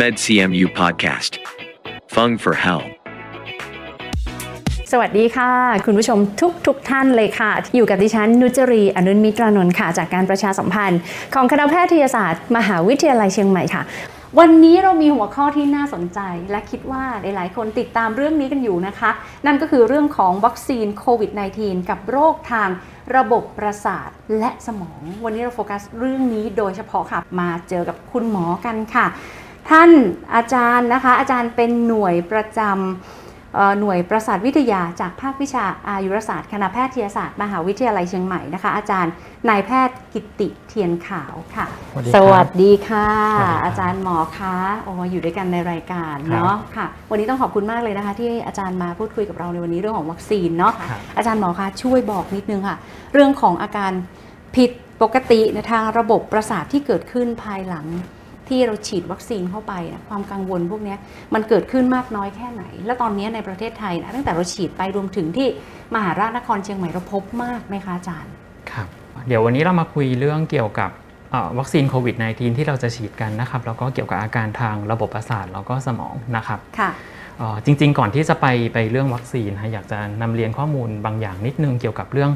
MedCMU Podcast. Fung for Hell. สวัสดีค่ะ คุณผู้ชมทุกทุกท่านเลยค่ะ อยู่กับดิฉัน นุจรี อนุนมิตรานนท์ค่ะ จากการประชาสัมพันธ์ ของคณะแพทยศาสตร์ มหาวิทยาลัยเชียงใหม่ค่ะ วันนี้เรามีหัวข้อที่น่าสนใจ และคิดว่าหลายๆ คนติดตามเรื่องนี้กันอยู่นะคะ นั่นก็คือเรื่องของวัคซีนโควิด -19 กับโรคทางระบบประสาทและสมอง วันนี้เราโฟกัสเรื่องนี้โดยเฉพาะค่ะ มาเจอกับคุณหมอกันค่ะ ท่านอาจารย์นะคะ อาจารย์เป็นหน่วยประจำเอ่อหน่วยประสาทวิทยาจากภาควิชาอายุรศาสตร์คณะแพทยศาสตร์มหาวิทยาลัยเชียงใหม่นะคะ อาจารย์นายแพทย์กิตติเทียนขาวค่ะ สวัสดีครับสวัสดีค่ะสวัสดีครับอาจารย์หมอคะโอ้อยู่ด้วยกันในรายการครับเนาะค่ะ วันนี้ต้องขอบคุณมากเลยนะคะ ที่อาจารย์มาพูดคุยกับเราในวันนี้เรื่องของวัคซีนเนาะครับอาจารย์หมอคะช่วยบอกนิดนึงค่ะ เรื่องของอาการผิดปกติในทางระบบประสาทที่เกิดขึ้นภายหลัง ที่เราฉีดวัคซีนเข้าไปนะความกังวลพวกเนี้ยมันเกิดขึ้นมากน้อยแค่ไหน และตอนนี้ในประเทศไทยนะตั้งแต่เราฉีดไปรวมถึงที่มหาราชนครเชียงใหม่เราพบมากไหมคะอาจารย์ครับเดี๋ยววันนี้เรามาคุยเรื่องเกี่ยวกับเอ่อวัคซีนโควิด -19 ที่เราจะฉีดกันนะครับแล้วก็เกี่ยวกับอาการทางระบบประสาทแล้วก็สมองนะครับค่ะเอ่อจริงๆ ก่อนที่จะไปไปเรื่องวัคซีนนะอยากจะนำเรียนข้อมูลบางอย่างนิดนึงเกี่ยวกับเรื่อง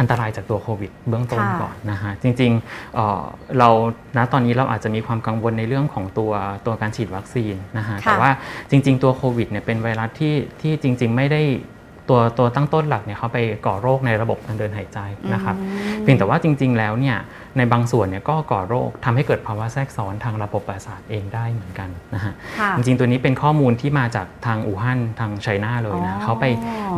อันตรายจากตัวโควิดเบื้องต้นค่ะก่อนนะฮะจริงๆเอ่อเราณตอนนี้เราอาจจะมีความกังวลในเรื่องของตัวตัวการฉีดวัคซีนนะฮะค่ะแต่ว่าจริง ๆ ตัวโควิดเนี่ยเป็นไวรัสที่ที่จริง ๆ ไม่ได้ ตัวตัวตั้งต้นหลักเนี่ยเขาไปก่อโรคในระบบทางเดินหายใจนะครับอืมเพียงแต่ว่าจริง ๆ แล้วเนี่ยในบางส่วนเนี่ยก็ก่อโรคทำให้เกิดภาวะแทรกซ้อนทางระบบประสาทเองได้เหมือนกันนะฮะค่ะจริงๆตัวนี้เป็นข้อมูลที่มาจากทางอู่ฮั่นทางไชน่าเลยอ๋นะอเขาไป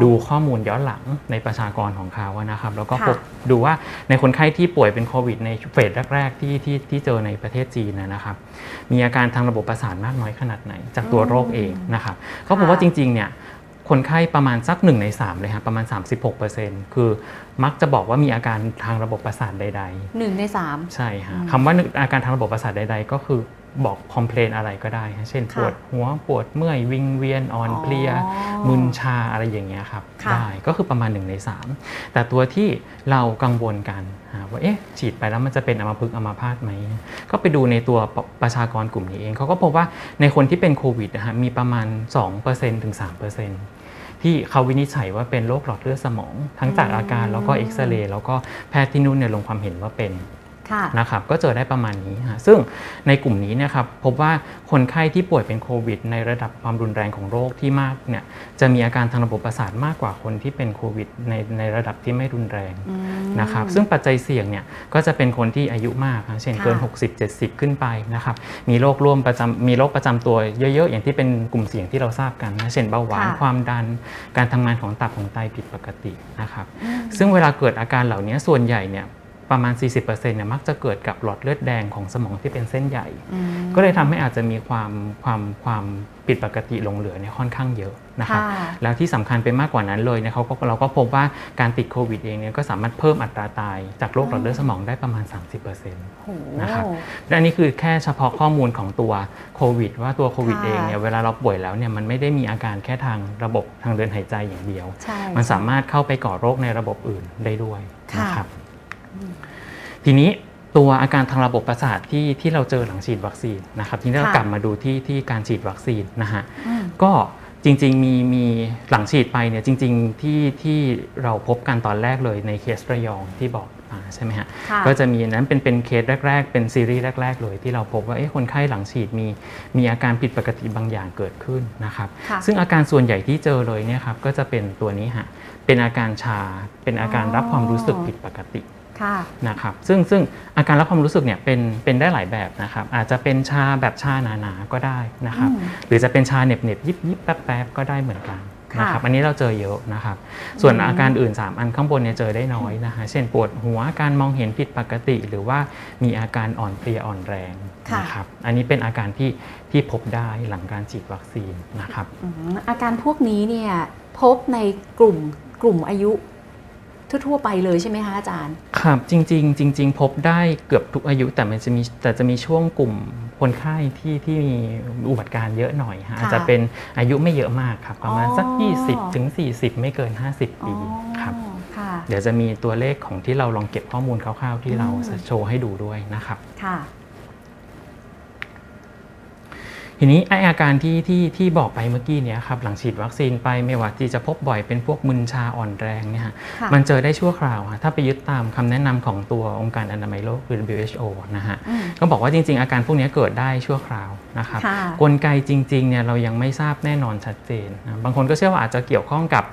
ดูข้อมูลย้อนหลังในประชากรของเขาอะนะครับ แล้วก็ค่ะพบดูว่าในคนไข้ที่ป่วยเป็นโควิดในเฟสแรก ๆ ที่ที่ที่เจอในประเทศจีนนะนะครับ มีอาการทางระบบประสาทมากน้อยขนาดไหน จากตัวโรคเองนะครับเขาพบว่าจริงๆเนี่ย คนไข้ประมาณสัก1ใน3เลยครับประมาณ 36%คือมักจะบอกว่ามีอาการทางระบบประสาทใดๆหนึ่งในสามใช่ฮะอืมคำว่าอาการทางระบบประสาทใด ๆ ก็คือบอกคอมเพลนอะไรก็ได้ฮะเช่นค่ะปวดหัวปวดเมื่อยวิงเวียนอ่อนอ๋อเพลียมึนชาอะไรอย่างเงี้ยครับค่ะได้ก็คือประมาณ1ใน3 แต่ตัวที่เรากังวลกันฮะว่าเอ๊ะฉีดไปแล้วมันจะเป็นอัมพฤกษ์อัมพาตไหม ก็ไปดูในตัวปประชากรกลุ่มนี้เองเขาก็พบว่าในคนที่เป็นโควิดนะฮะมีประมาณ2%ถึง3% ที่เขาวินิจฉัยว่าเป็นโรคหลอดเลือดสมอง ทั้งจากอาการแล้วก็เอ็กซเรย์แล้วก็แพทย์ที่นู่นเนี่ยลงความเห็นว่าเป็น นะครับก็เจอได้ประมาณนี้ฮะซึ่งในกลุ่มนี้เนะครับพบว่าคนไข้ที่ป่วยเป็นโควิด ในระดับความรุนแรงของโรคที่มากเนี่ยจะมีอาการทางระบบประสาทมากกว่าคนที่เป็นโควิดในในระดับที่ไม่รุนแรงอืมนะครับซึ่งปัจจัยเสี่ยงเนี่ยก็จะเป็นคนที่อายุมากนะเช่นค่ะเกิน 60-70 ขึ้นไปนะครับมีโรคร่วมประจำมีโรคประจำตัวเยอะๆ อย่างที่เป็นกลุ่มเสี่ยงที่เราทราบกันนะเช่นเบาหวานค่ะความดัน การทำงานของตับของไตผิดปกตินะครับอืมซึ่งเวลาเกิดอาการเหล่านี้ส่วนใหญ่เนี่ย ประมาณ 40%เนี่ยมักจะเกิดกับหลอดเลือดแดงของสมองที่เป็นเส้นใหญ่อืมก็เลยทำให้อาจจะมีความความความผิดปกติหลงเหลือเนี่ยค่อนข้างเยอะนะครับค่ะแล้วที่สำคัญไปมากกว่านั้นเลยเนี่ยเขาก็เราก็พบว่าการติดโควิดเองเนี่ยก็สามารถเพิ่มอัตราตายจากโรคหลอดเลือดสมองได้ประมาณ 30%โอ้โหนะครับและอันนี้คือแค่เฉพาะข้อมูลของตัวโควิด ว่าตัวโควิดค่ะเองเนี่ยเวลาเราป่วยแล้วเนี่ยมันไม่ได้มีอาการแค่ทางระบบทางเดินหายใจอย่างเดียวใช่มันสามารถเข้าไปก่อโรคในระบบอื่นได้ด้วยค่ะนะครับ ทีนี้ตัวอาการทางระบบประสาทที่ที่เราเจอหลังฉีดวัคซีนนะครับทีนี้เราค่ะกลับมาดูที่ที่การฉีดวัคซีนนะฮะอืมก็จริงๆมีมีหลังฉีดไปเนี่ยจริง ๆที่ที่เราพบกันตอนแรกเลยในเคสระยองที่บอกมาใช่ไหมฮะค่ะก็จะมีนั้นเป็นเป็นเคสแรก ๆ เป็นซีรีส์แรก ๆ เลยที่เราพบว่าเอ๊ะคนไข้หลังฉีดมีมีอาการผิดปกติบางอย่างเกิดขึ้นนะครับค่ะซึ่งอาการส่วนใหญ่ที่เจอเลยเนี่ยครับก็จะเป็นตัวนี้ฮะเป็นอาการชาเป็นอาการรับความรู้สึกผิดปกติค่ะ นะครับซึ่งซึ่งอาการรับความรู้สึกเนี่ยเป็นเป็นได้หลายแบบนะครับอาจจะเป็นชาแบบชาหนาๆก็ได้นะครับอืมหรือจะเป็นชาเหน็บเน็บๆยิบยิบๆแป๊บแป๊บๆก็ได้เหมือนกันค่ะนะครับอันนี้เราเจอเยอะนะครับ ส่วนอืมอาการอื่น 3 อันข้างบนเนี่ยเจอได้น้อยนะฮะเช่นปวดหัวการมองเห็นผิดปกติ หรือว่ามีอาการอ่อนเพลียอ่อนแรงค่ะนะครับอันนี้เป็นอาการที่ที่พบได้หลังการฉีดวัคซีนนะครับอืมอาการพวกนี้เนี่ยพบในกลุ่มกลุ่มอายุ ทั่วๆไปเลยใช่ไหมคะอาจารย์ ครับจริง ๆ จริง ๆ พบได้เกือบทุกอายุแต่มันจะมีแต่จะมีช่วงกลุ่มคนไข้ที่ที่มีอุบัติการณ์เยอะหน่อยฮะค่ะอาจจะเป็นอายุไม่เยอะมากครับ ประมาณสักอ๋อ20ถึง40 ไม่เกิน 50 ปีครับอ๋อค่ะเดี๋ยวจะมีตัวเลขของที่เราลองเก็บข้อมูลคร่าวๆ ที่เราอืมโชว์ให้ดูด้วยนะครับค่ะ ทีนี้ไออาการที่ที่ที่บอกไปเมื่อกี้เนี้ยครับหลังฉีดวัคซีนไปไม่ว่าที่จะพบบ่อยเป็นพวกมึนชาอ่อนแรงเนี่ยฮะค่ะมันเจอได้ชั่วคราวค่ะถ้าไปยึดตามคำแนะนำของตัวองค์การอนามัยโลกหรือ WHO นะฮะอืมก็บอกว่าจริง ๆ อาการพวกเนี้ยเกิดได้ชั่วคราวนะครับค่ะกลไกจริงๆเนี่ยเรายังไม่ทราบแน่นอนชัดเจนนะบางคนก็เชื่อว่าอาจจะเกี่ยวข้องกับ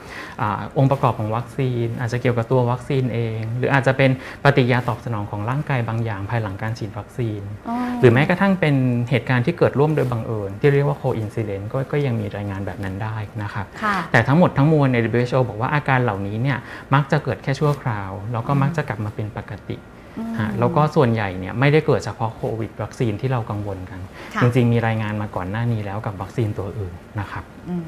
อาองค์ประกอบของวัคซีน อาจจะเกี่ยวกับตัววัคซีนเอง หรืออาจจะเป็นปฏิกิริยาตอบสนองของร่างกายบางอย่างภายหลังการฉีดวัคซีนอ๋อหรือแม้กระทั่งเป็นเหตุการณ์ที่เกิดร่วมโดยบังเอิญที่เรียกว่า coincidence ก็ก็ยังมีรายงานแบบนั้นได้นะครับค่ะแต่ทั้งหมดทั้งมวลใน WHO บอกว่าอาการเหล่านี้เนี่ยมักจะเกิดแค่ชั่วคราว แล้วก็มักจะกลับมาเป็นปกติฮะแล้วก็ส่วนใหญ่เนี่ยไม่ได้เกิดเฉพาะโควิดวัคซีนที่เรากังวลกันค่ะจริงๆ มีรายงานมาก่อนหน้านี้แล้วกับวัคซีนตัวอื่นนะครับอืม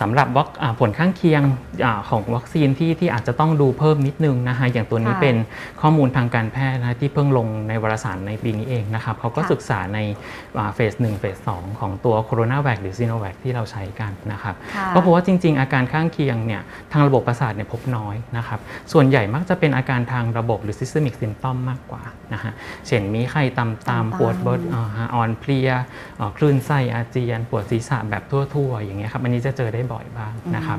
สำหรับวัคอ่าผลข้างเคียงอาของวัคซีนที่ที่อาจจะต้องดูเพิ่มนิดนึงนะฮะอย่างตัวนี้ค่ะเป็นข้อมูลทางการแพทย์นะที่เพิ่งลงในวารสารในปีนี้เองนะครับเขาก็ค่ะศึกษาในเฟสหนึ่งเฟสสองของตัวโคโรนาแวคหรือซีโนแวคที่เราใช้กันนะครับค่ะก็เพราะว่าจริง ๆ อาการข้างเคียงเนี่ยทางระบบประสาทเนี่ยพบน้อยนะครับส่วนใหญ่มักจะเป็นอาการทางระบบหรือ systemic symptom มากกว่านะฮะเช่นมีไข้ตำตามต่ำๆปวดบดอ่าฮะอ่อนเพลียเอ่อคลื่นไส้อาเจียน ปวดศีรษะแบบทั่วๆ อย่างเงี้ยครับอันนี้จะเจอได้บ่อยบ้างนะครับ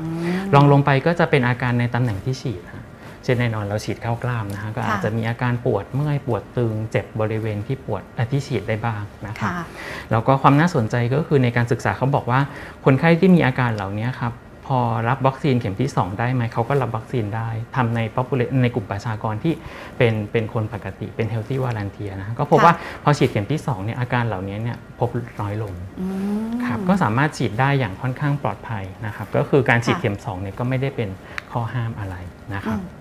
ลองลงไปก็จะเป็นอาการในตำแหน่งที่ฉีดฮะเช่นแน่นอนเราฉีดเข้ากล้ามนะฮะก็อาจค่ะจะมีอาการปวดเมื่อยปวดตึงเจ็บบริเวณที่ปวดอะที่ฉีดได้บ้างนะครับค่ะแล้วก็ความน่าสนใจก็คือในการศึกษาเขาบอกว่าคนไข้ที่มีอาการเหล่านี้ครับพ อรับวัคซีนเข็มที่ 2 ได้ไหมเขาก็รับวัคซีนได้ทำใน popula- ในกลุ่มประชากรที่เป็นเป็นคนปกติเป็น healthy volunteer นะก็พบค่ะว่าพอฉีดเข็มที่ 2 เนี่ยอาการเหล่านี้เนี่ยพบน้อยลงอืมครับก็สามารถฉีดได้อย่างค่อนข้างปลอดภัยนะครับก็คือการฉีดค่ะเข็ม2เนี่ยก็ไม่ได้เป็นข้อห้ามอะไรนะครับอืมค่ะ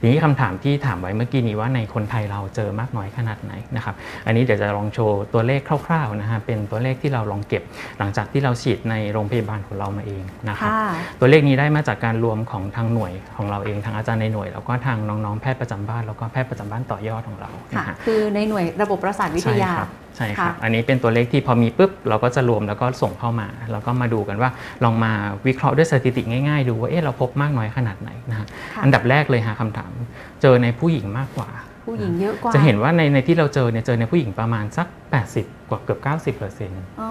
ทีนี้คำถามที่ถามไว้เมื่อกี้นี้ว่าในคนไทยเราเจอมากน้อยขนาดไหนนะครับ อันนี้เดี๋ยวจะลองโชว์ตัวเลขคร่าวๆนะฮะเป็นตัวเลขที่เราลองเก็บ หลังจากที่เราฉีดในโรงพยาบาลของเรามาเองนะครับค่ะตัวเลขนี้ได้มาจากการรวมของทางหน่วยของเราเองทางอาจารย์ในหน่วย แล้วก็ทางน้องๆแพทย์ประจำบ้านแล้วก็แพทย์ประจำบ้านต่อยอดของเราค่ะนะฮะคือในหน่วยระบบประสาทวิทยา ใช่ครับใช่ครับค่ะอันนี้เป็นตัวเลขที่พอมีปุ๊บเราก็จะรวมแล้วก็ส่งเข้ามา แล้วก็มาดูกันว่าลองมาวิเคราะห์ด้วยสถิติง่ายๆ ดูว่าเอ๊ะเราพบมากน้อยขนาดไหนนะฮะค่ะอันดับแรกเลยฮะคำถาม เจอในผู้หญิงมากกว่า ผู้หญิงเยอะกว่า จะเห็นว่าในในที่เราเจอเนี่ยเจอในผู้หญิงประมาณสัก 80 กว่าเกือบ 90เปอร์เซ็นต์อ๋อ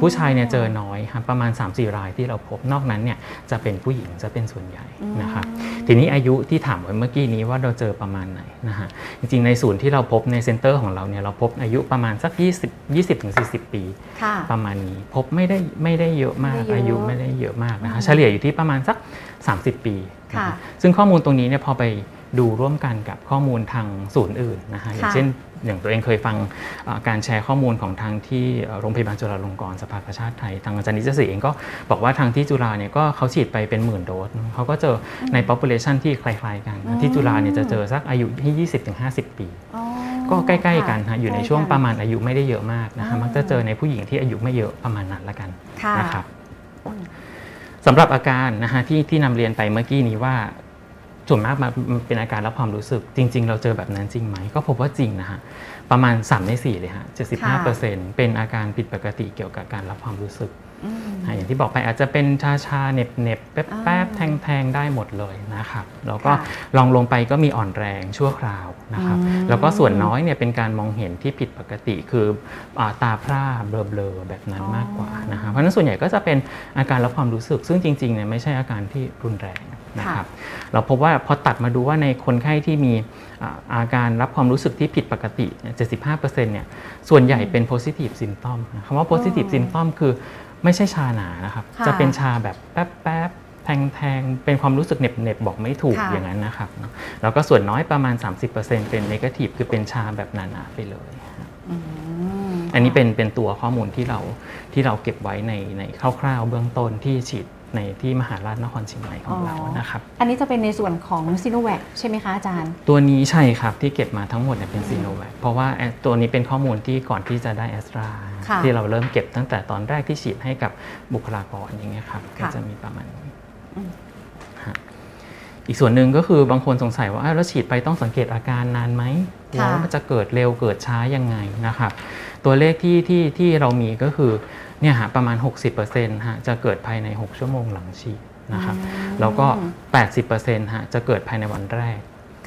ผู้ชายเนี่ยเจอน้อยฮะประมาณ 3-4 รายที่เราพบนอกนั้นเนี่ยจะเป็นผู้หญิงจะเป็นส่วนใหญ่นะครับทีนี้อายุที่ถามไว้เมื่อกี้นี้ว่าเราเจอประมาณไหนนะฮะจริงๆในศูนย์ที่เราพบใน center ของเราเนี่ยเราพบอายุประมาณสัก 20 20ถึง40 ปีค่ะประมาณนี้พบไม่ได้ไม่ได้เยอะมากไม่ได้เยอะอายุไม่ได้เยอะมากนะอืฮะมเฉลี่ยอยู่ที่ประมาณสัก 30 ปีนะค่ะฮะซึ่งข้อมูลตรงนี้เนี่ยพอไป ดูร่วมกันกับข้อมูลทางศูนย์อื่นนะฮะอย่างค่ะเช่นอย่างตัวเองเคยฟังเอ่อการแชร์ข้อมูลของทางที่เอ่อโรงพยาบาลจุฬาลงกรณ์สภากาชาติไทย ทางอาจารย์นิจศรีเองก็บอกว่าทางที่จุฬาเนี่ยก็เขาฉีดไปเป็นหมื่นโดสเขาก็เจอใน population ที่คล้ายๆกันอืมที่จุฬาเนี่ยจะเจอสักอายุที่20-50ปีอ๋อก็ใกล้ๆกันฮะอยู่ในช่วงใกล้ๆประมาณอายุไม่ได้เยอะมากนะคะอ่ามัมักจะเจอในผู้หญิงที่อายุไม่เยอะประมาณนั้นละกันค่ะนะครับสำหรับอาการนะฮะที่ที่นำเรียนไปเมื่อกี้นี้ว่า ส่วนมากมามันเป็นอาการรับความรู้สึก จริง ๆ เราเจอแบบนั้นจริงไหม ก็พบว่าจริงนะฮะ ประมาณ 3 ใน 4 เลยฮะ 75%เป็นอาการผิดปกติเกี่ยวกับการรับความรู้สึกอืมอะอย่างที่บอกไปอาจจะเป็นชาชาๆเหน็บเน็บๆแป๊บแป๊บอ่าแทงแทงๆได้หมดเลยนะครับ แล้วก็ค่ะลองลงไปก็มีอ่อนแรงชั่วคราวนะครับอืมแล้วก็ส่วนน้อยเนี่ยเป็นการมองเห็นที่ผิดปกติคืออาตาพร่าเบลอๆแบบนั้นมากกว่านะครับเพราะฉะนั้นส่วนใหญ่ก็จะเป็นอาการรับความรู้สึก ซึ่งจริงๆเนี่ยไม่ใช่อาการที่รุนแรง นะครับเราพบว่าพอตัดมาดูว่าในคนไข้ที่มีอ่าอาการรับความรู้สึกที่ผิดปกติเนี่ย75%เนี่ยส่วนใหญ่เป็น positive symptom นะคำว่า positive symptom คือไม่ใช่ชาหนานะครับค่ะจะเป็นชาแบบแป๊บแป๊บแทงแทงๆเป็นความรู้สึกเหน็บเน็บๆบอกไม่ถูกค่ะอย่างนั้นนะครับเนอะแล้วก็ส่วนน้อยประมาณ 30%เป็น negative คือเป็นชาแบบหนาๆไปเลยอืมอันนี้เป็นเป็นตัวข้อมูลที่เราที่เราเก็บไว้ในในคร่าวๆเบื้องต้นที่ฉีด ในที่มหาราชนครเชียงใหม่ของเรานะครับอันนี้จะเป็นในส่วนของซีโนแวคใช่ไหมคะอาจารย์ ตัวนี้ใช่ครับที่เก็บมาทั้งหมดเนี่ยเป็นซีโนแวคเพราะว่าแอสตัวนี้เป็นข้อมูลที่ก่อนที่จะได้แอสตราค่ะที่เราเริ่มเก็บตั้งแต่ตอนแรกที่ฉีดให้กับบุคลากรอย่างเงี้ยครับก็ค่ะจะมีประมาณนี้อืมฮะอีกส่วนหนึ่งก็คือบางคนสงสัยว่าอ้าวแล้วฉีดไปต้องสังเกตอาการนานไหมค่ะแล้วมันจะเกิดเร็วเกิดช้ายังไงนะครับ ตัวเลขที่ที่ที่เรามีก็คือ เนี่ยฮะประมาณ 60%ฮะจะเกิดภายใน 6 ชั่วโมงหลังฉีดนะครับแล้วก็ 80%ฮะจะเกิดภายในวันแรก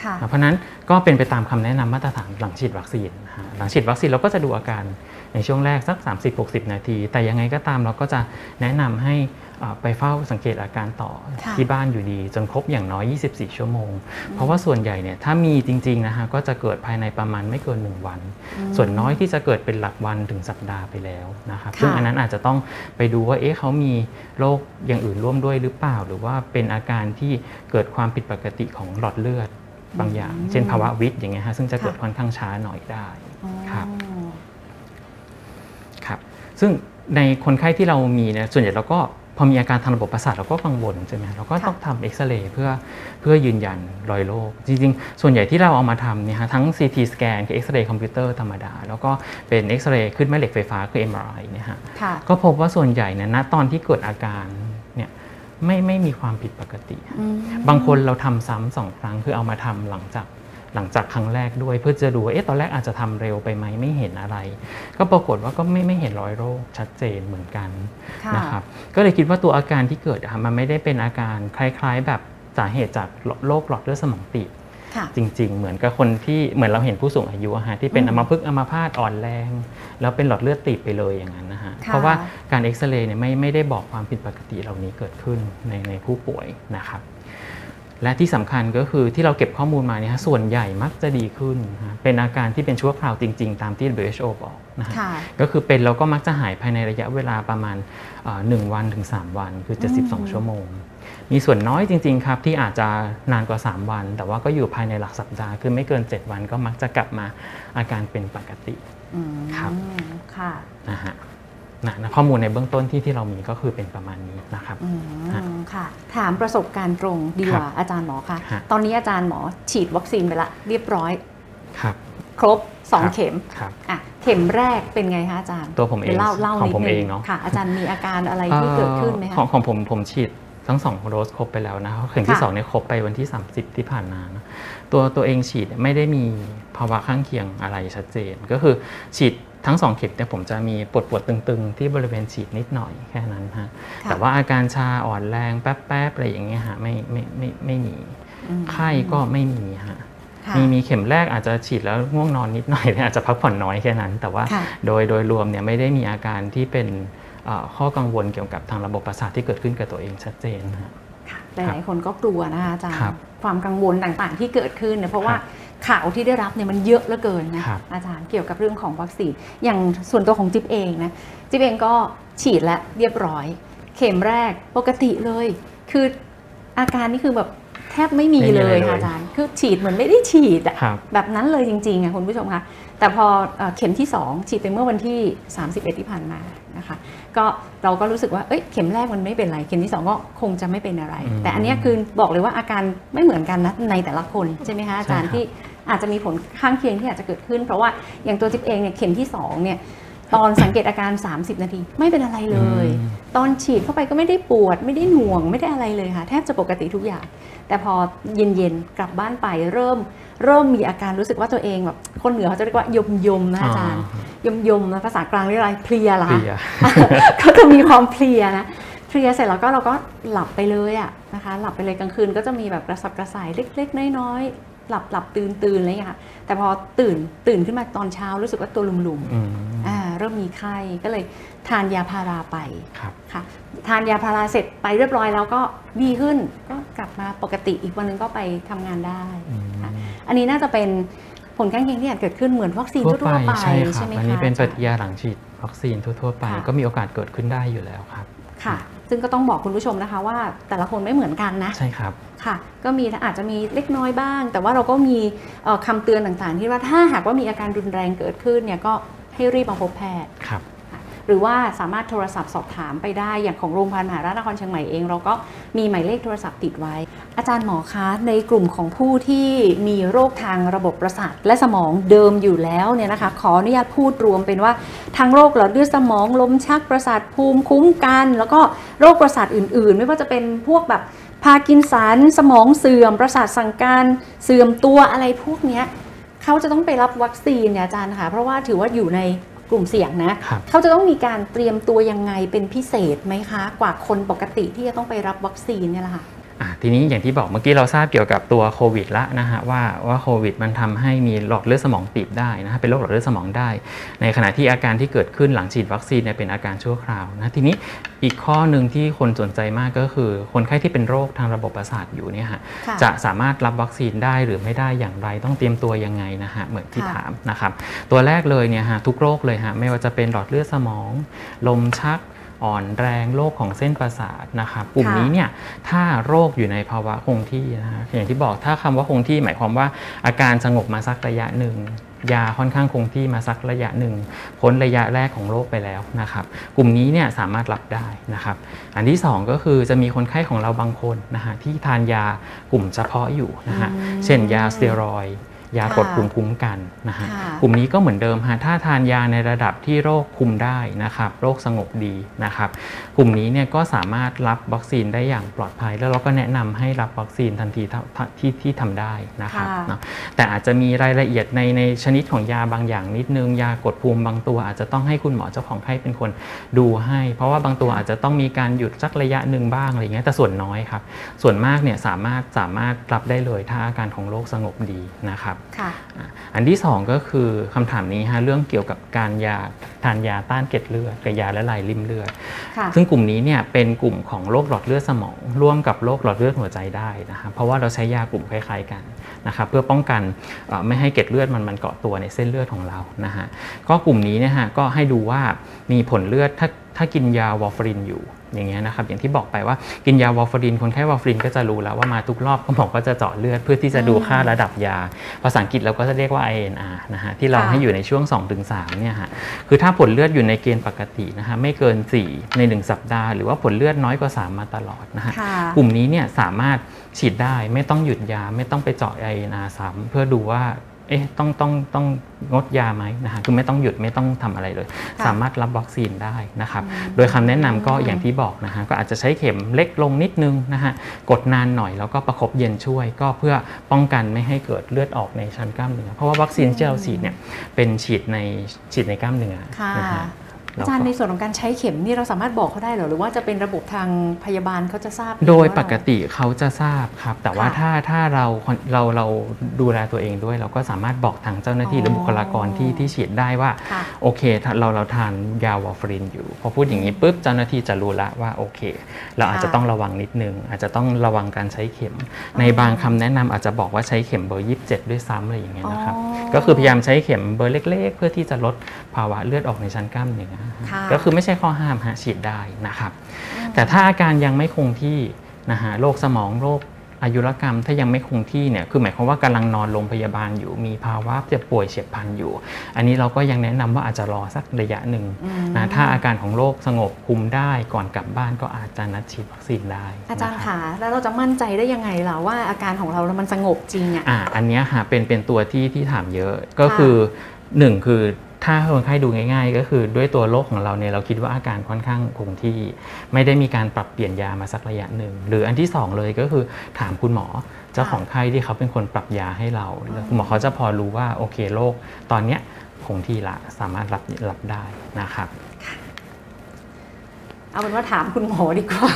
ค่ะเพราะฉะนั้นก็เป็นไปตามคำแนะนำมาตรฐานหลังฉีดวัคซีนนะฮะหลังฉีดวัคซีนเราก็จะดูอาการ ในช่วงแรกสัก 30-60 นาที แต่ยังไงก็ตามเราก็จะแนะนำให้เอ่อไปเฝ้าสังเกตอาการต่อค่ะที่บ้านอยู่ดี จนครบอย่างน้อย 24 ชั่วโมง เพราะว่าส่วนใหญ่เนี่ยถ้ามีจริงๆนะฮะก็จะเกิดภายในประมาณไม่เกิน 1 วัน ส่วนน้อยที่จะเกิดเป็นหลักวันถึงสัปดาห์ไปแล้วนะครับค่ะซึ่งอันนั้นอาจจะต้องไปดูว่าเอ๊ะเขามีโรคอย่างอื่นร่วมด้วยหรือเปล่า หรือว่าเป็นอาการที่เกิดความผิดปกติของหลอดเลือดบางอย่าง เช่นภาวะวิตอย่างเงี้ยฮะซึ่งจะเกิดค่อนข้างช้าหน่อยได้ครับอ๋อครับ ซึ่งในคนไข้ที่เรามีเนี่ยส่วนใหญ่เราก็พอมีอาการทางระบบประสาทเราก็กังวลใช่ไหมเราก็ต้องทำเอ็กซเรย์เพื่อเพื่อยืนยันรอยโรคจริงๆ ส่วนใหญ่ที่เราเอามาทำเนี่ยฮะทั้ง CT สแกนคือเอ็กซเรย์คอมพิวเตอร์ธรรมดา แล้วก็เป็นเอ็กซเรย์ขึ้นแม่เหล็กไฟฟ้าคือ MRI เนี่ยฮะค่ะก็พบว่าส่วนใหญ่เนี่ยณตอนที่เกิดอาการเนี่ยไม่ไม่มีความผิดปกติอืมบางคนเราทำซ้ำสองครั้งคือเอามาทำหลังจาก หลังจากครั้งแรกด้วย เพื่อจะดูว่าเอ๊ะตอนแรกอาจจะทำเร็วไปไหมไม่เห็นอะไร ก็ปรากฏว่าก็ไม่ไม่เห็นรอยโรคชัดเจนเหมือนกันค่ะนะครับก็เลยคิดว่าตัวอาการที่เกิดอะค่ะมันไม่ได้เป็นอาการคล้ายๆ แบบสาเหตุจากโรคหลอดเลือดสมองตีบค่ะจริง ๆ เหมือนกับคนที่เหมือนเราเห็นผู้สูงอายุอะฮะที่เป็นอือัมมพฤกษ์อัมพาตอ่อนแรง แล้วเป็นหลอดเลือดตีบไปเลยอย่างนั้นนะฮะค่ะเพราะว่าการเอ็กซเรย์เนี่ยไม่ไม่ได้บอกความผิดปกติเหล่านี้เกิดขึ้นในในผู้ป่วยนะครับ และที่สำคัญก็คือที่เราเก็บข้อมูลมาเนี่ยฮะส่วนใหญ่มักจะดีขึ้นนะฮะเป็นอาการที่เป็นชั่วคราวจริง ๆ ตามที่ WHO บอกนะฮะค่ะก็คือเป็นแล้วก็มักจะหายภายในระยะเวลาประมาณเอ่อหนึ่งวันถึง 3 วัน คืออืม72 ชั่วโมง มีส่วนน้อยจริง ๆ ครับ ที่อาจจะนานกว่า 3 วัน แต่ว่าก็อยู่ภายในหลักสัปดาห์คือไม่เกิน 7 วันก็มักจะกลับมาอาการเป็นปกติอืมครับค่ะนะฮะ นะนะข้อมูลในเบื้องต้นที่ที่เรามีก็คือเป็นประมาณนี้นะครับอืมฮะค่ะ ถามประสบการณ์ตรงดีกว่าครับอาจารย์หมอคะฮะตอนนี้อาจารย์หมอฉีดวัคซีนไปละเรียบร้อยครับครบครับ2เข็มครับอะเข็มแรกเป็นไงคะอาจารย์ ตัวผมเองดี๋ยเล่าเล่าของนิดผมนึเองเนอะค่ะอาจารย์มีอาการอะไรที่เกิดขึ้นไหมขอคะงของผมผมฉีดทั้งสองโดสครบไปแล้วนะเข็มที่ค่ะสองเนี่ยครบไปวันที่ 30 ที่ผ่านมานะตัวตัวเองฉีดไม่ได้มีภาวะข้างเคียงอะไรชัดเจน ก็คือฉีด ทั้งสองเข็มเนี่ยผมจะมีปวดปวดๆตึงๆ ที่บริเวณฉีดนิดหน่อยแค่นั้นฮะค่ะแต่ว่าอาการชาอ่อนแรงแป๊บๆอะไรอย่างเงี้ยฮะไม่ไม่ไม่ไม่มีอืมไข้ก็ไม่มีฮะค่ะมีมีเข็มแรกอาจจะฉีดแล้วง่วงนอนนิดหน่อยอาจจะพักผ่อนน้อยแค่นั้น แต่ว่าค่ะโดยโดยรวมเนี่ยไม่ได้มีอาการที่เป็นเอ่อข้อกังวลเกี่ยวกับทางระบบประสาทที่เกิดขึ้นกับตัวเองชัดเจนนะฮะค่ะหลายๆคนก็กลัวนะคะอาจารย์ครับความกังวลต่างๆที่เกิดขึ้นเนี่ยเพราะว่าครับ ข่าวที่ได้รับเนี่ยมันเยอะเหลือเกินนะครับอาจารย์เกี่ยวกับเรื่องของวัคซีนอย่างส่วนตัวของจิ๊บเองนะจิ๊บเองก็ฉีดแล้วเรียบร้อย เข็มแรกปกติเลย คืออาการนี่คือแบบแทบไม่มีไม่มีเลอะไรยเลยค่ะอาจารย์ คือฉีดเหมือนไม่ได้ฉีดอะครับแบบนั้นเลยจริงๆอะคุณผู้ชมคะแต่พอเอ่อเข็มที่ 2 ฉีดไปเมื่อวันที่ 31 ที่ผ่านมานะคะ ก็เราก็รู้สึกว่าเอ้ยเข็มแรกมันไม่เป็นไร เข็มที่ 2 ก็คงจะไม่เป็นอะไรอืมแต่อันเนี้ยคือบอกเลยว่าอาการไม่เหมือนกันนะในแต่ละคนใช่ไหมคะอาจารย์ใช่ครับที่อาจจะมีผลข้างเคียงที่อาจจะเกิดขึ้น เพราะว่าอย่างตัวจิ๊บเองเนี่ยเข็มที่2เนี่ย ตอนสังเกตอาการ 30 นาที ไม่เป็นอะไรเลยอืมตอนฉีดเข้าไปก็ไม่ได้ปวด ไม่ได้หน่วงไม่ได้อะไรเลยค่ะ แทบจะปกติทุกอย่าง แต่พอเย็นๆกลับบ้านไปเริ่ม เริ่มมีอาการรู้สึกว่าตัวเองแบบคนเหนือเขาจะเรียกว่ายมยมๆนะอาจารย์ ยมยมๆนะภาษากลางเรียกอะไรเพลียเหรอเพคะลียก็จะมีความเพลียนะเพลียเสร็จแล้วก็เราก็หลับไปเลยอะนะคะ หลับไปเลยกลางคืนก็จะมีแบบกระสับกระส่ายเล็ก ๆ น้อยๆ หลับหลับตื่นตื่นอะไรอย่างเงี้ยค่ะแต่พอตื่นตื่นขึ้นมาตอนเช้ารู้สึกว่าตัวลุมอืมๆอ่าเริ่มมีไข้ก็เลยทานยาพาราไปครับค่ะทานยาพาราเสร็จไปเรียบร้อยแล้วก็ดีขึ้นก็กลับมาปกติอีกวันหนึงก็ไปทำงานได้อืมค่ะอันนี้น่าจะเป็นผลข้างเคียงที่อาจเกิดขึ้นเหมือนวัคซีนทั่วทั่วๆไปใช่ครัใช่บไหมอันคะนี้เป็นปอาจารฏิย์กิริยาหลังฉีดวัคซีนทั่ว ๆ ไปค่ะก็มีโอกาสเกิดขึ้นได้อยู่แล้วครับค่ะ ซึ่งก็ต้องบอกคุณผู้ชมนะคะว่าแต่ละคนไม่เหมือนกันนะ ใช่ครับ ค่ะ ก็มีอาจจะมีเล็กน้อยบ้าง แต่ว่าเราก็มีเอ่อคำเตือนต่างๆ ที่ว่าถ้าหากว่ามีอาการรุนแรงเกิดขึ้นเนี่ยก็ให้รีบมาพบแพทย์ครับ หรือว่าสามารถโทรศัพท์สอบถามไปได้อย่างของโรงพยาบาลมหาราชนครเชียงใหม่เอง เราก็มีหมายเลขโทรศัพท์ติดไว้ อาจารย์หมอคะในกลุ่มของผู้ที่มีโรคทางระบบประสาทและสมองเดิมอยู่แล้วเนี่ยนะคะ ขออนุญาตพูดรวมเป็นว่าทางโรคหลอดเลือดสมองลมชักประสาทภูมิคุ้มกัน แล้วก็โรคประสาทอื่น ๆ ไม่ว่าจะเป็นพวกแบบพากินสันสมองเสื่อม ประสาทสั่งการเสื่อมตัวอะไรพวกเนี้ยเขาจะต้องไปรับวัคซีนเนี่ยอาจารย์ค่ะเพราะว่าถือว่าอยู่ใน กลุ่มเสี่ยงนะครับเขาจะต้องมีการเตรียมตัวยังไงเป็นพิเศษไหมคะ กว่าคนปกติที่จะต้องไปรับวัคซีนเนี่ยแหละค่ะอะ ทีนี้อย่างที่บอกเมื่อกี้เราทราบเกี่ยวกับตัวโควิดละนะฮะว่าว่าโควิดมันทำให้มีหลอดเลือดสมองตีบได้นะฮะเป็นโรคหลอดเลือดสมองได้ ในขณะที่อาการที่เกิดขึ้นหลังฉีดวัคซีนเนี่ยเป็นอาการชั่วคราวนะทีนี้อีกข้อหนึ่งที่คนสนใจมากก็คือ คนไข้ที่เป็นโรคทางระบบประสาทอยู่เนี่ยฮะค่ะจะสามารถรับวัคซีนได้หรือไม่ได้อย่างไรต้องเตรียมตัวยังไงนะฮะเหมือนที่ค่ะถามนะครับตัวแรกเลยเนี่ยฮะทุกโรคเลยฮะไม่ว่าจะเป็นหลอดเลือดสมอง ลมชัก อ่อนแรงโรคของเส้นประสาทนะครับกลุ่มนี้เนี่ยถ้าโรคอยู่ในภาวะคงที่นะฮะอย่างที่บอกถ้าคำว่าคงที่หมายความว่าอาการสงบมาสักระยะหนึ่งยาค่อนข้างคงที่มาสักระยะหนึ่งพ้นระยะแรกของโรคไปแล้วนะครับ กลุ่มนี้เนี่ยสามารถรับได้นะครับ อันที่สองก็คือจะมีคนไข้ของเราบางคนนะฮะที่ทานยากลุ่มเฉพาะอยู่นะฮะอืมเช่นยาสเตียรอยด์ ยากดค่ะภูมิคุ้มกันนะฮะค่ะกลุ่มนี้ก็เหมือนเดิมฮะถ้าทานยาในระดับที่โรคคุมได้นะครับโรคสงบดีนะครับ กลุ่มนี้เนี่ยก็สามารถรับวัคซีนได้อย่างปลอดภัย แล้วเราก็แนะนำให้รับวัคซีนทันทีที่ที่ที่ทำได้นะครับค่ะเนาะแต่อาจจะมีรายละเอียดในในชนิดของยาบางอย่างนิดนึง ยากดภูมิบางตัวอาจจะต้องให้คุณหมอเจ้าของไข้เป็นคนดูให้ เพราะว่าบางตัวอาจจะต้องมีการหยุดสักระยะหนึ่งบ้างอะไรเงี้ยแต่ส่วนน้อยครับส่วนมากเนี่ยสามารถสามารถรับได้เลยถ้าอาการของโรคสงบดีนะครับค่ะอะอันที่สองก็คือคำถามนี้ฮะเรื่องเกี่ยวกับการยาทานยาต้านเกล็ดเลือดกับยาละลายริ่มเลือดค่ะซึ่งกลุ่มนี้เนี่ยเป็นกลุ่มของโรคหลอดเลือดสมอง ร่วมกับโรคหลอดเลือดหัวใจได้นะครับเพราะว่าเราใช้ยากลุ่มคล้ายๆกันนะครับเพื่อป้องกันเอ่อไม่ให้เกล็ดเลือดมันมันเกาะตัวในเส้นเลือดของเรานะฮะก็กลุ่มนี้เนี่ยฮะก็ให้ดูว่ามีผลเลือดถ้าถ้ากินยาวอร์ฟารินอยู่ อย่างเงี้ยนะครับอย่างที่บอกไปว่ากินยาวอร์ฟารินคนไข้วอร์ฟารินก็จะรู้แล้วว่ามาทุกรอบก็หมอก็จะเจาะเลือดเพื่อที่จะดูค่าระดับยา ภาษาอังกฤษเราก็จะเรียกว่า INR นะฮะที่เราค่ะให้อยู่ในช่วง 2-3เนี่ยฮะคือถ้าผลเลือดอยู่ในเกณฑ์ปกตินะฮะไม่เกิน 4 ใน 1 สัปดาห์ หรือว่าผลเลือดน้อยกว่า 3 มาตลอดนะฮะค่ะกลุ่มนี้เนี่ยสามารถฉีดได้ไม่ต้องหยุดยาไม่ต้องไปเจาะ INR ซ้ำเพื่อดูว่า เอ๊ะต้องต้องต้องงดยาไหมนะฮะคือไม่ต้องหยุดไม่ต้องทำอะไรเลยค่ะสามารถรับวัคซีนได้นะครับอืมโดยคำแนะนำก็อย่างที่บอกนะฮะก็อาจจะใช้เข็มเล็กลงนิดนึงนะฮะกดนานหน่อยแล้วก็ประคบเย็นช่วย ก็เพื่อป้องกันไม่ให้เกิดเลือดออกในชั้นกล้ามเนื้อเพราะว่าวัคซีนที่เราฉีดเนี่ยเป็นฉีดในฉีดในกล้ามเนื้อค่ะนะฮะ อาจารย์ในส่วนของการใช้เข็มนี่เราสามารถบอกเขาได้เหรอหรือว่าจะเป็นระบบทางพยาบาลเขาจะทราบเองโดยว่าปกติเขาจะทราบครับ แต่ว่าค่ะถ้าถ้าเราเราเราดูแลตัวเองด้วย เราก็สามารถบอกทางเจ้าหน้าที่อ๋อหรือบุคลากรที่ที่ฉีดได้ว่าค่ะโอเคถ้าเราเราทานยาวอร์ฟารินอยู่ พอพูดอย่างนี้ปุ๊บเจ้าหน้าที่จะรู้ละว่าโอเค เราอาจจะต้องระวังนิดนึง อาจจะต้องระวังการใช้เข็ม ในบางคำแนะนำอาจจะบอกว่าใช้เข็มเบอร์27 ด้วยซ้ำอะไรอย่างเงี้ยนะครับอ๋อก็คือพยายามใช้เข็มเบอร์เล็ก ๆ เพื่อที่จะลดภาวะเลือดออกในชั้นกล้ามเนื้อค่ะก็คือไม่ใช่ข้อห้ามฮะฉีดได้นะครับ แต่ถ้าอาการยังไม่คงที่นะฮะโรคสมองโรคอายุรกรรมถ้ายังไม่คงที่เนี่ยคือหมายความว่ากำลังนอนโรงพยาบาลอยู่ มีภาวะเจ็บป่วยเฉียบพลันอยู่ อันนี้เราก็ยังแนะนำว่าอาจจะรอสักระยะหนึ่งอืมนะถ้าอาการของโรคสงบคุมได้ก่อนกลับบ้านก็อาจจะนัดฉีดวัคซีนได้ อาจารย์นะคบคะแล้วเราจะมั่นใจได้ยังไงล่ะว่าอาการของเรามันสงบจริงอะอ่าอันเนี้ยค่ะเป็นเป็นตัวที่ที่ถามเยอะก็คือหนึ่งคือ ถ้าคนไข้ดูง่ายๆ ก็คือด้วยตัวโรคของเราเนี่ยเราคิดว่าอาการค่อนข้างคงที่ไม่ได้มีการปรับเปลี่ยนยามาสักระยะหนึ่ง หรืออันที่สองเลยก็คือถามคุณหมอเจ้าของไข้ที่เขาเป็นคนปรับยาให้เราคุณหมอเขาจะพอรู้ว่าโอเคโรคตอนเนี้ยคงที่ละสามารถรับรับได้นะครับ เอาเป็นว่าถามคุณหมอดีกว่า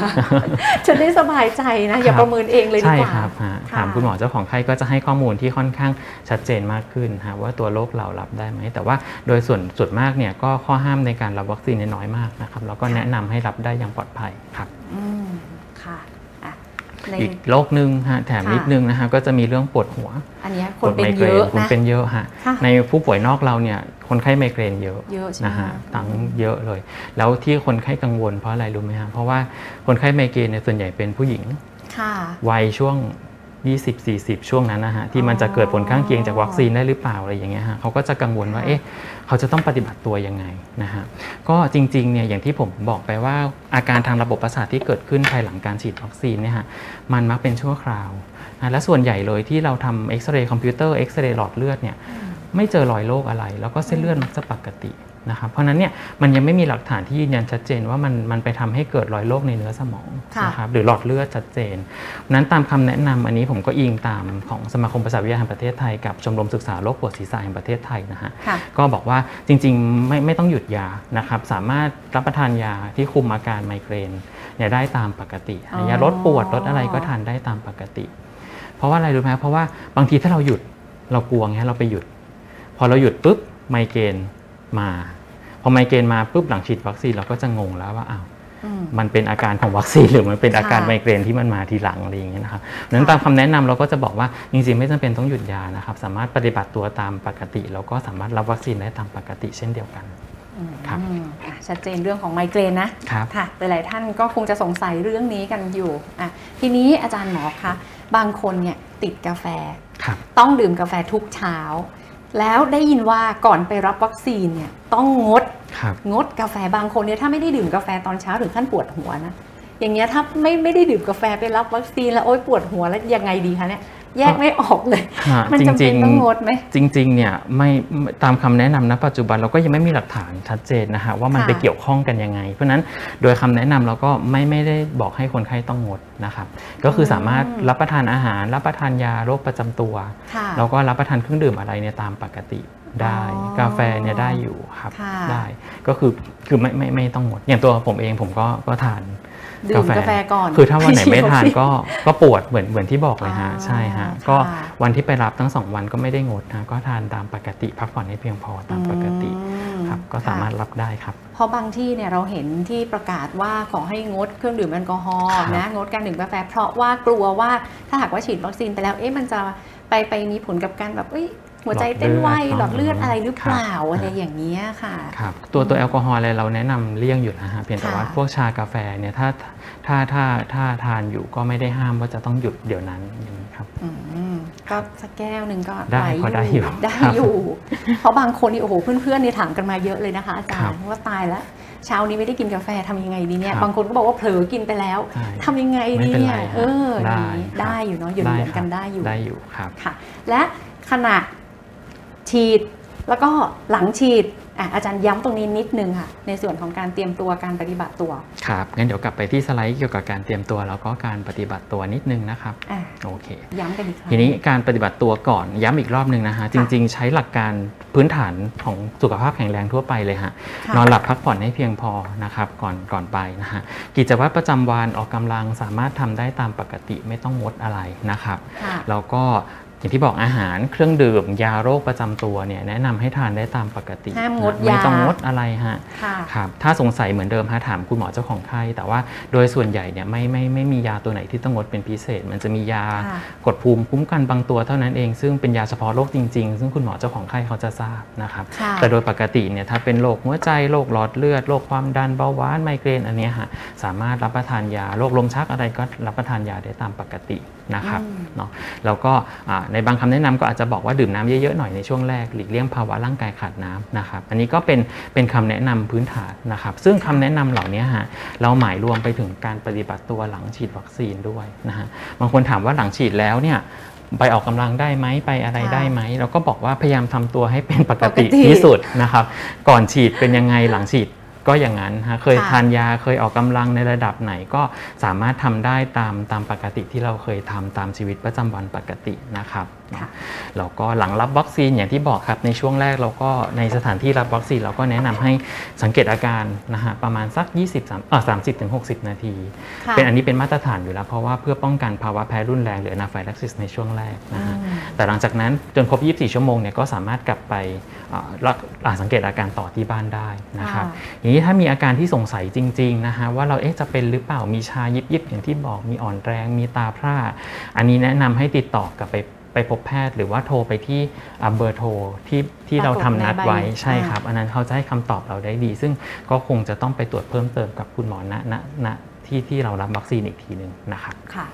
จะได้สบายใจนะ อย่าประเมินเองเลยดีใช่กว่าครับฮะค่ะถามคุณหมอเจ้าของไข้ก็จะให้ข้อมูลที่ค่อนข้างชัดเจนมากขึ้นฮะว่าตัวโรคเรารับได้ไหม แต่ว่าโดยส่วนส่วนมากเนี่ยก็ข้อห้ามในการรับวัคซีนเนี่ยน้อยมากนะครับแล้วก็แนะนำให้รับได้อย่างปลอดภัยครับอืมค่ะ อะในอีกโรคหนึ่งฮะแถมค่ะนิดนึงนะฮะก็จะมีเรื่องปวดหัว อันเนี้ยคปวนดเป็ไมนเกรเยนอะคนนะเป็นเยอะฮะค่ะในผู้ป่วยนอกเราเนี่ยคนไข้ไมเกรนเยอะเยอะใช่ไหมนะฮะคะทั้งเยอะเลย แล้วที่คนไข้กังวลเพราะอะไรรู้ไหมฮะเพราะว่าคนไข้ไมเกรนเนี่ยส่วนใหญ่เป็นผู้หญิงค่ะวัยช่วง 20-40 ช่วงนั้นนะฮะที่มันจะเกิดผลข้างเคียงจากวัคซีนได้หรือเปล่าอะไรอย่างเงี้ยฮะเขาก็จะกังวลว่าค่ะเอ๊ะเขาจะต้องปฏิบัติตัวยังไงนะฮะก็จริงๆเนี่ยอย่างที่ผมบอกไปว่าอาการทางระบบประสาทที่เกิดขึ้นภายหลังการฉีดวัคซีนเนี่ยฮะมันมักเป็นชั่วคราวนะและส่วนใหญ่เลยที่เราทำเอ็กซเรย์คอมพิวเตอร์เอ็กซเรย์หลอดเลือดเนี่ยไม่เจอรอยโรคอะไร แล้วก็เส้นเลือดมักจะปกติ นะครับเพราะฉะนั้นเนี่ยมันยังไม่มีหลักฐานที่ยืนยันชัดเจนว่ามันมันไปทำให้เกิดรอยโรคในเนื้อสมองค่ะนะครับหรือหลอดเลือดชัดเจนนั้นตามคำแนะนำอันนี้ผมก็อิงตามของสมาคมประสาทวิทยาแห่งประเทศไทยกับชมรมศึกษาโรคปวดศีรษะแห่งประเทศไทยนะฮะค่ะก็บอกว่าจริงๆไม่ไม่ต้องหยุดยานะครับสามารถรับประทานยาที่คุมอาการไมเกรนเนี่ยได้ตามปกติอ๋อยาลดปวดลดอะไรก็ทานได้ตามปกติ เพราะว่าอะไรรู้ไหมเพราะว่าบางทีถ้าเราหยุดเรากลัวไงเราไปหยุด พอเราหยุดปุ๊บไมเกรน มาพอไมเกรนมาปุ๊บหลังฉีดวัคซีนเราก็จะงงแล้วว่าอ้าวอืมมันเป็นอาการของวัคซีนหรือมันเป็นอาการค่ะไมเกรนที่มันมาทีหลังอะไรอย่างเงี้ยนะครับดังนั้นตามคำแนะนำเราก็จะบอกว่าจริงๆไม่จำเป็นต้องหยุดยานะครับ สามารถปฏิบัติตัวตามปกติ แล้วก็สามารถรับวัคซีนได้ตามปกติเช่นเดียวกันครับอืมอะชัดเจนเรื่องของไมเกรนนะครับค่ะหลายๆท่านก็คงจะสงสัยเรื่องนี้กันอยู่อะทีนี้อาจารย์หมอคะบางคนเนี่ยติดกาแฟครับต้องดื่มกาแฟทุกเช้า แล้วได้ยินว่าก่อนไปรับวัคซีนเนี่ยต้องงดครับงดกาแฟบางคนเนี่ยถ้าไม่ได้ดื่มกาแฟตอนเช้าถึงขั้นปวดหัวนะอย่างเงี้ยถ้าไม่ไม่ได้ดื่มกาแฟไปรับวัคซีนแล้วโอ๊ยปวดหัวแล้วยังไงดีคะเนี่ย แยกไม่ออกเลยฮะมันจจำเป็รินงต้องงดไหมๆจริงๆเนี่ยไม่ไม่ตามคำแนะนำณปัจจุบันเราก็ยังไม่มีหลักฐานชัดเจนนะฮะว่ามันค่ะไปเกี่ยวข้องกันยังไง เพราะฉะนั้นโดยคำแนะนำเราก็ไม่ไม่ได้บอกให้คนไข้ต้องงดนะครับก็คือสามารถรับประทานอาหาร รับประทานยาโรคประจำตัวค่ะแล้วก็รับประทานเครื่องดื่มอะไรเนี่ยตามปกติได้อ๋อกาแฟเนี่ยได้อยู่ครับค่ะได้ก็คือคือไม่ไม่ไม่ต้องงดอย่างตัวผมเองผมก็ก็ทาน ดื่มกาแฟก่อน คือถ้าวันไหนไม่ทานฉีดวัคซีก็ก็ปวดเหมือนเหมือนที่บอกเลยฮะอ๋อใช่ฮะค่ะก็วันที่ไปรับทั้งสองวันก็ไม่ได้งดนะก็ทานตามปกติพักผ่อนให้เพียงพอตามปกติอืมครับก็สามารถรับได้ครับ เพราะบางที่เนี่ยเราเห็นที่ประกาศว่าขอให้งดเครื่องดื่มแอลกอฮอล์ครับนะงดการดื่มกาแฟเพราะว่ากลัวว่าถ้าหากว่าฉีดวัคซีนไปแล้วเอ๊ะมันจะไปไปมีผลกับการแบบเอ้ย หัวใจเต้นไวหลอดเลือดอะไรหรือเปล่าครับอะไรอย่างเงี้ยค่ะครับตัวตัวแอลกอฮอล์อะไรเราแนะนำเลี่ยงอยู่แล้วฮะเพียงแต่ว่าค่ะพวกชากาแฟเนี่ยถ้าถ้าถ้าถ้าทานอยู่ก็ไม่ได้ห้ามว่าจะต้องหยุดเดี๋ยวนั้นอย่างนี้ครับอืมก็สักแก้วหนึ่งก็ได้หวพอได้อยู่ได้ครับอยู่ เพราะบางคนนี่โอ้โหเพื่อนๆนี่ถามกันมาเยอะเลยนะคะอาจารครัย์บว่าตายแล้วเช้านี้ไม่ได้กินกาแฟทำยังไงดีเนี่ยครับบางคนก็บอกว่าเผลอกินไปแล้วใช่ทำยังไงไม่ดีเป็นเนี่ไรยฮะเอออย่างนี้ได้ได้อยู่เนาะหยุดได้เหมือนคกัรับนได้อยู่ได้อยู่ครับค่ะ และขณะ ฉีด แล้วก็หลังฉีดอะอาจารย์ย้ำตรงนี้นิดนึงค่ะ ในส่วนของการเตรียมตัวการปฏิบัติตัวครับงั้นเดี๋ยวกลับไปที่สไลด์เกี่ยวกับการเตรียมตัวแล้วก็การปฏิบัติตัวนิดนึงนะครับอะโอเค ย้ำกันอีกครั้งทีนี้การปฏิบัติตัวก่อนย้ำอีกรอบหนึ่งนะฮะจริง ๆ ใช้หลักการพื้นฐานของสุขภาพแข็งแรงทั่วไปเลยฮะค่ะนอนหลับพักผ่อนให้เพียงพอนะครับก่อนก่อนไปนะฮะกิจวัตรประจำวันออกกำลังสามารถทำได้ตามปกติไม่ต้องงดอะไรนะครับค่ะแล้วก็ อย่างที่บอกอาหารเครื่องดื่ม ยาโรคประจำตัวเนี่ยแนะนำให้ทานได้ตามปกติห้ามงดนะไม่ต้องยางงดอะไรฮะค่ะครับถ้าสงสัยเหมือนเดิมฮะถามคุณหมอเจ้าของไข้แต่ว่าโดยส่วนใหญ่เนี่ยไม่ไม่ไม่มียาตัวไหนที่ต้องงดเป็นพิเศษ มันจะมียาค่ะกดภูมิคุ้มกันบางตัวเท่านั้นเอง ซึ่งเป็นยาเฉพาะโรคจริงๆ ซึ่งคุณหมอเจ้าของไข้เขาจะทราบนะครับค่ะแต่โดยปกติเนี่ยถ้าเป็นโรคหัวใจโรคหลอดเลือดโรคความดันเบาหวานไมเกรนอันเนี้ยฮะสามารถรับประทานยาโรคลมชักอะไรก็รับประทานยาได้ตามปกติ นะครับอืมเนาะแล้วก็อ่าในบางคำแนะนำก็อาจจะบอกว่าดื่มน้ำเยอะๆหน่อยในช่วงแรกหลีกเลี่ยงภาวะร่างกายขาดน้ำนะครับอันนี้ก็เป็นเป็นคำแนะนำพื้นฐานนะครับ ซึ่งคำแนะนำเหล่านี้ฮะเราหมายรวมไปถึงการปฏิบัติตัวหลังฉีดวัคซีนด้วยนะฮะบางคนถามว่าหลังฉีดแล้วเนี่ยไปออกกำลังได้ไหมไปอะไรค่ะได้ไหมเราก็บอกว่าพยายามทำตัวให้เป็นปกติปกติที่สุดนะครับ ก่อนฉีดเป็นยังไงหลังฉีด ก็อย่างนั้นฮะเคยค่ะทานยาเคยออกกำลังในระดับไหนก็สามารถทำได้ตามตามปกติที่เราเคยทำตามชีวิตประจำวันปกตินะครับค่ะ แล้วก็หลังรับวัคซีนอย่างที่บอกครับในช่วงแรกเราก็ในสถานที่รับวัคซีนเราก็แนะนำให้สังเกตอาการนะฮะประมาณสัก 20 3อ่า30ถึง60 นาทีค่ะเป็นอันนี้เป็นมาตรฐานอยู่แล้ว เพราะว่าเพื่อป้องกันภาวะแพ้รุนแรงหรือ anaphylaxis ในช่วงแรกนะฮะอืมแต่หลังจากนั้นจนครบ 24 ชั่วโมงเนี่ยก็สามารถกลับไปอ่ารักอ่าสังเกตอาการต่อที่บ้านได้นะครับค่ะอย่างนี้ถ้ามีอาการที่สงสัยจริงๆนะฮะว่าเราเอ๊ะจะเป็นหรือเปล่ามีชายิบยิบๆอย่างที่บอกมีอ่อนแรงมีตาพร่าอันนี้แนะนำให้ติดต่อกลับไป ไปพบแพทย์ หรือว่าโทรไปที่อ่าเบอร์โทรที่ที่เราทำนัดไว้ปรากฏในใบใช่ครับ อันนั้นเขาจะให้คำตอบเราได้ดี ซึ่งก็คงจะต้องไปตรวจเพิ่มเติมกับคุณหมอณณณที่ที่เรารับวัคซีนอีกทีหนึ่งนะครับค่ะ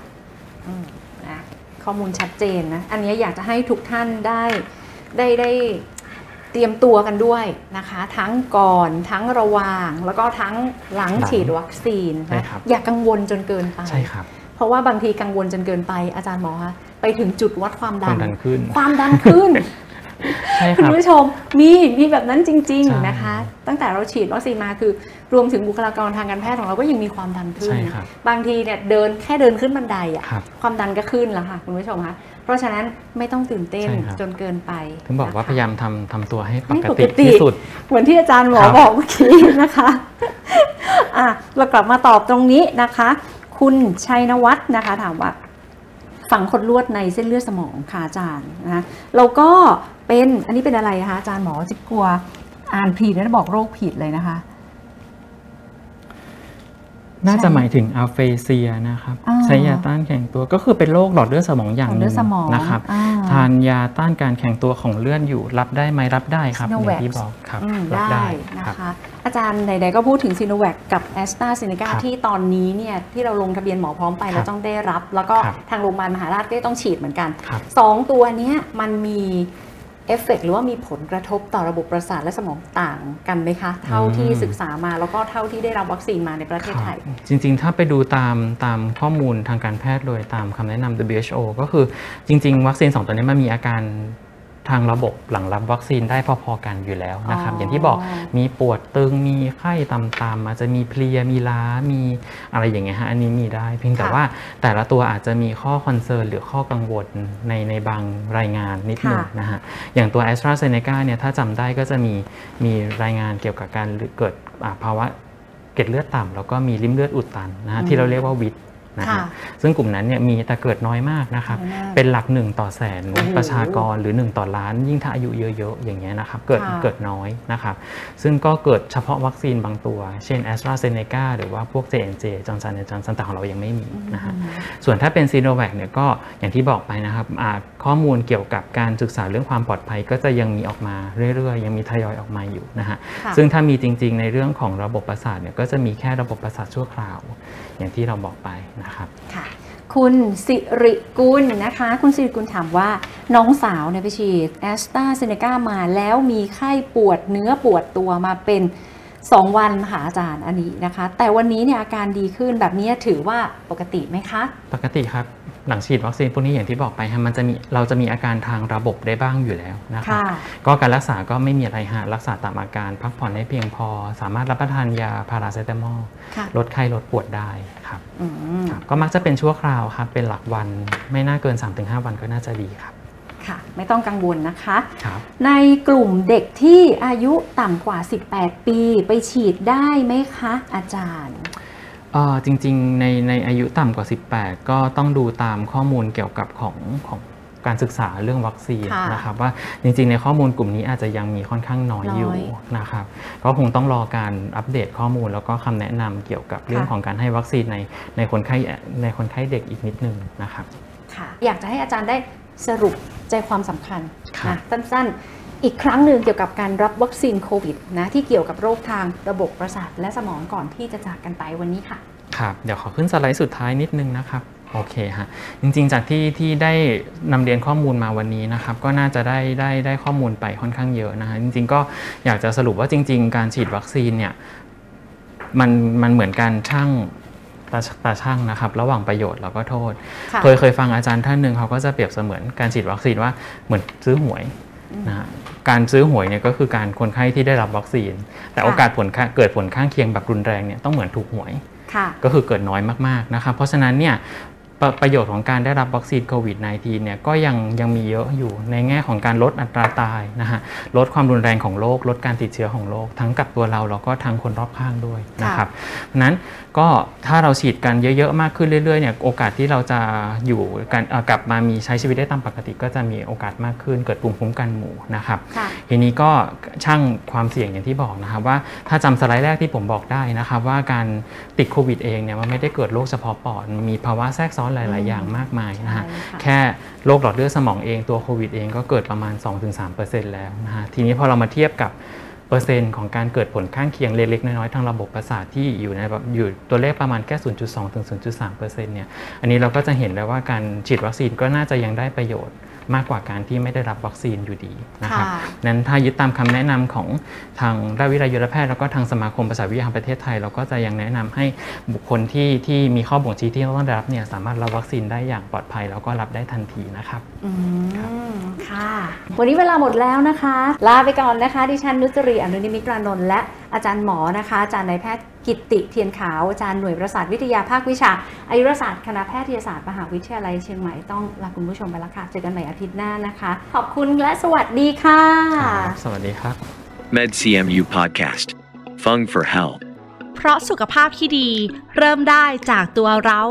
อืมนะข้อมูลชัดเจนนะ อันนี้อยากจะให้ทุกท่านได้ได้ได้เตรียมตัวกันด้วยนะคะ ทั้งก่อนทั้งระหว่าง แล้วก็ทั้งหลังหลังฉีดวัคซีนใช่นะครับอย่ากังวลจนเกินไปใช่ครับเพราะว่าบางทีกังวลจนเกินไปอาจารย์หมอคะ ไปถึงจุดวัดความคดัวามนดันขึ้น ความดันขึ้นใช่คคุณรับผู้ชมมีมีแบบนั้นจริงใช่ๆนะคะ ตั้งแต่เราฉีดวัคซีนมาคือ รวมถึงบุคลากรทางการแพทย์ของเราก็ยังมีความดันขึ้นใช่ครับบางทีเนี่ยเดินแค่เดินขึ้นบันไดอะครับความดันก็ขึ้นแล้วค่ะคุณผู้ชมคะเพราะฉะนั้นไม่ต้องตื่นเต้นใช่ครับจนเกินไปถึงบอกว่านะคะพยายามทำทำตัวให้ปให้กปกติติที่สุด เหมือนที่อาจารย์หมอครับบอกเมื่อกี้นะคะอะเรากลับมาตอบตรงนี้นะคะ คุณชัยนวัฒน์นะคะถามว่า ฝังขดลวดในเส้นเลือดสมองค่ะอาจารย์นะคะเราก็เป็นอันนี้เป็นอะไรคะอาจารย์หมอจิ๊บกลัวอ่านผิดแล้วบอกโรคผิดเลยนะคะ น่าจะใช่หมายถึงอัลเฟเซียนะครับอ่าใช้ยาต้านแข็งตัวก็คือเป็นโรคหลอดเลือดสมองอย่างหหลอดเลืนึ่องดสมองนะครับอ่าทานยาต้านการแข็งตัวของเลือดอยู่รับได้ไหมรับได้ครับอย่าง Sinovac ที่บอกครับอืมรับได้ได้นะครับคะอาจารย์ไหนๆก็พูดถึงซีโนแวคกับแอสตราเซเนกาครับที่ตอนนี้เนี่ยที่เราลงทะเบียนหมอพร้อมไปครับแล้วต้องได้รับ แล้วก็ครับทางโรงพยาบาลมหาราชก็ต้องฉีดเหมือนกันครับสองตัวเนี้ยมันมี เอฟเฟกหรือว่ามีผลกระทบต่อระบบประสาทและสมองต่างกันไหมคะ เท่าที่ศึกษามาแล้วก็เท่าที่ได้รับวัคซีนมาในประเทศไทยครับจริงๆ ถ้าไปดูตามตามข้อมูลทางการแพทย์โดยตามคำแนะนำ WHO ก็คือจริง ๆ วัคซีน 2 ตัวนี้มันมีอาการ ทางระบบหลังรับวัคซีนได้พอๆกันอยู่แล้วนะครับอ๋อออย่างที่บอกมีปวดตึงมีไข้ต่ำๆอาจจะมีเพลียมีล้ามีอะไรอย่างเงี้ยฮะอันนี้มีได้เพียงแต่ค่ะว่าแต่ละตัวอาจจะมีข้อ concern หรือข้อกังวลในในบางรายงานนิดหนึ่งค่ะนะฮะอย่างตัว AstraZeneca เนี่ยถ้าจำได้ก็จะมีมีรายงานเกี่ยวกับการเกิดอ่าภาวะเกล็ดเลือดต่ำแล้วก็มีลิ่มเลือดอุดตันนะฮะอืมที่เราเรียกว่า VITT นะค่ะฮะซึ่งกลุ่มนั้นเนี่ยมีแต่เกิดน้อยมากนะครับน้อยมากเป็นหลักหนึ่งต่อแสนโอ้โหประชากรหรือ 1 ต่อล้าน ยิ่งถ้าอายุเยอะๆอย่างเงี้ยนะครับเกิดค่ะเกิดน้อยนะครับซึ่งก็เกิดเฉพาะวัคซีนบางตัว เช่น a s t r a z เซ e c a หรือว่าพวก J&J Johnson Johnson แต่ของเรายังไม่มีนะฮะส่วนถ้าเป็นซีโนแวคเนี่ยก็อย่างที่บอกไปนะครับอ่าข้อมูลเกี่ยวกับการศึกษาเรื่องความปลอดภัยก็จะยังมีออกมาเรื่อยๆ ยังมีทยอยออกมาอยู่นะฮะค่ะซึ่งถ้ามีจริงๆในเรื่องของระบบประสาทเนี่ยก็จะมีแค่ระบบประสาทชั่วคราว อย่างที่เราบอกไปนะครับค่ะคุณสิริกุลนะคะ คุณสิริกุลถามว่าน้องสาวเนี่ยไปฉีดแอสตราเซเนกามาแล้วมีไข้ปวดเนื้อปวดตัวมาเป็น 2 วันค่ะอาจารย์อันนี้นะคะ แต่วันนี้เนี่ยอาการดีขึ้นแบบนี้ถือว่าปกติไหมคะ ปกติครับ หลังฉีดวัคซีนพวกนี้อย่างที่บอกไปฮะมันจะมีเราจะมีอาการทางระบบได้บ้างอยู่แล้วนะครับค่ะก็การรักษาก็ไม่มีอะไรฮะรักษาตามอาการพักผ่อนให้เพียงพอ สามารถรับประทานยาพาราเซตามอลค่ะลดไข้ลดปวดได้ครับอืมครับก็มักจะเป็นชั่วคราวครับเป็นหลักวันไม่น่าเกิน 3-5 วันก็น่าจะดีครับค่ะไม่ต้องกังวลนะคะครับในกลุ่มเด็กที่อายุต่ำกว่า 18 ปีไปฉีดได้ไหมคะ อาจารย์เอ่อ จริงๆในในอายุต่ำกว่า 18 ก็ต้องดูตามข้อมูลเกี่ยวกับของของการศึกษาเรื่องวัคซีนค่ะนะครับว่าจริงๆในข้อมูลกลุ่มนี้อาจจะยังมีค่อนข้างน้อยน้อยอยู่นะครับก็คงต้องรอการอัปเดตข้อมูลแล้วก็คำแนะนำเกี่ยวกับเรื่องค่ะของการให้วัคซีนในในคนไข้ในคนไข้เด็กอีกนิดนึงนะครับค่ะอยากจะให้อาจารย์ได้สรุปใจความสำคัญครับนะสั้นๆ อีกครั้งหนึ่งเกี่ยวกับการรับวัคซีนโควิดนะที่เกี่ยวกับโรคทางระบบประสาทและสมองก่อนที่จะจากกันไปวันนี้ค่ะ ครับ เดี๋ยวขอขึ้นสไลด์สุดท้ายนิดนึงนะครับโอเคฮะจริงๆจากที่ที่ได้นำเรียนข้อมูลมาวันนี้นะครับก็น่าจะได้ได้ได้ข้อมูลไปค่อนข้างเยอะนะฮะจริง ๆ ก็อยากจะสรุปว่าจริง ๆ การฉีดวัคซีนเนี่ยมันมันเหมือนการช่างตาตาช่างนะครับ ระหว่างประโยชน์แล้วก็โทษค่ะเคยเคยฟังอาจารย์ท่านหนึ่งเขาก็จะเปรียบเสมือนการฉีดวัคซีนว่าเหมือนซื้อหวยนะฮะ การซื้อหวยเนี่ยก็คือการคนไข้ที่ได้รับวัคซีน แต่ค่ะโอกาสผลข้างเกิดผลข้างเคียงแบบรุนแรงเนี่ยต้องเหมือนถูกหวยค่ะก็คือเกิดน้อยมากๆนะครับเพราะฉะนั้นเนี่ย ประประโยชน์ของการได้รับวัคซีนโควิด -19 เนี่ยก็ยังยังมีเยอะอยู่ในแง่ของการลดอัตราตายนะฮะลดความรุนแรงของโรคลดการติดเชื้อของโรคทั้งกับตัวเราแล้วก็ทั้งคนรอบข้างด้วยนะครับเพราะฉะนั้นก็ถ้าเราฉีดกันเยอะๆมากขึ้นเรื่อยๆเนี่ยโอกาสที่เราจะอยู่กันเอ่อกลับมามีใช้ชีวิตได้ตามปกติ ก็จะมีโอกาสมากขึ้น เกิดภูมิคุ้มกันหมู่นะครับค่ะทีนี้ก็ช่างความเสี่ยงอย่างที่บอกนะครับว่าถ้าจำสไลด์แรกที่ผมบอกได้นะครับว่าการติดโควิดเองเนี่ยมันไม่ได้เกิดโรคเฉพาะปอดมันมีภาวะแทรกซ้อนหลาย ๆ อย่างมากมายนะฮะใช่ค่ะแค่โรคหลอดเลือดสมองเองตัวโควิดเองก็เกิดประมาณ 2-3%แล้วนะฮะทีนี้พอเรามาเทียบกับ เปอร์เซ็นต์ของการเกิดผลข้างเคียงเล็กๆ น้อยๆ ทางระบบประสาทที่อยู่ในแบบอยู่ตัวเลขประมาณแค่ 0.2 ถึง 0.3%เนี่ย อันนี้เราก็จะเห็นแล้วว่าการฉีดวัคซีนก็น่าจะยังได้ประโยชน์มากกว่าการที่ไม่ได้รับวัคซีนอยู่ดีนะครับค่ะนั้นถ้ายึดตามคำแนะนำของทางด้านวิทยายุรแพทย์แล้วก็ทางสมาคมประสาทวิทยาแห่งประเทศไทย เราก็จะยังแนะนำให้บุคคลที่ที่มีข้อบ่งชี้ที่ต้องได้รับเนี่ยสามารถรับวัคซีนได้อย่างปลอดภัย แล้วก็รับได้ทันทีนะครับอืมค่ะ วันนี้เวลาหมดแล้วนะคะ ลาไปก่อนนะคะ ดิฉันนุจรีอนุนิมิตรานนท์และอาจารย์หมอนะคะ อาจารย์นายแพทย์กิตติเทียนขาว อาจารย์หน่วยประสาทวิทยาภาควิชาอายุรศาสตร์คณะแพทยศาสตร์มหาวิทยาลัยเชียงใหม่ต้องลาคุณผู้ชมไปแล้วค่ะ เจอกันใหม่อาทิตย์หน้านะคะ ขอบคุณและสวัสดีค่ะครับสวัสดีครับ MedCMU Podcast. Fung for Health. เพราะสุขภาพที่ดีเริ่มได้จากตัวเรา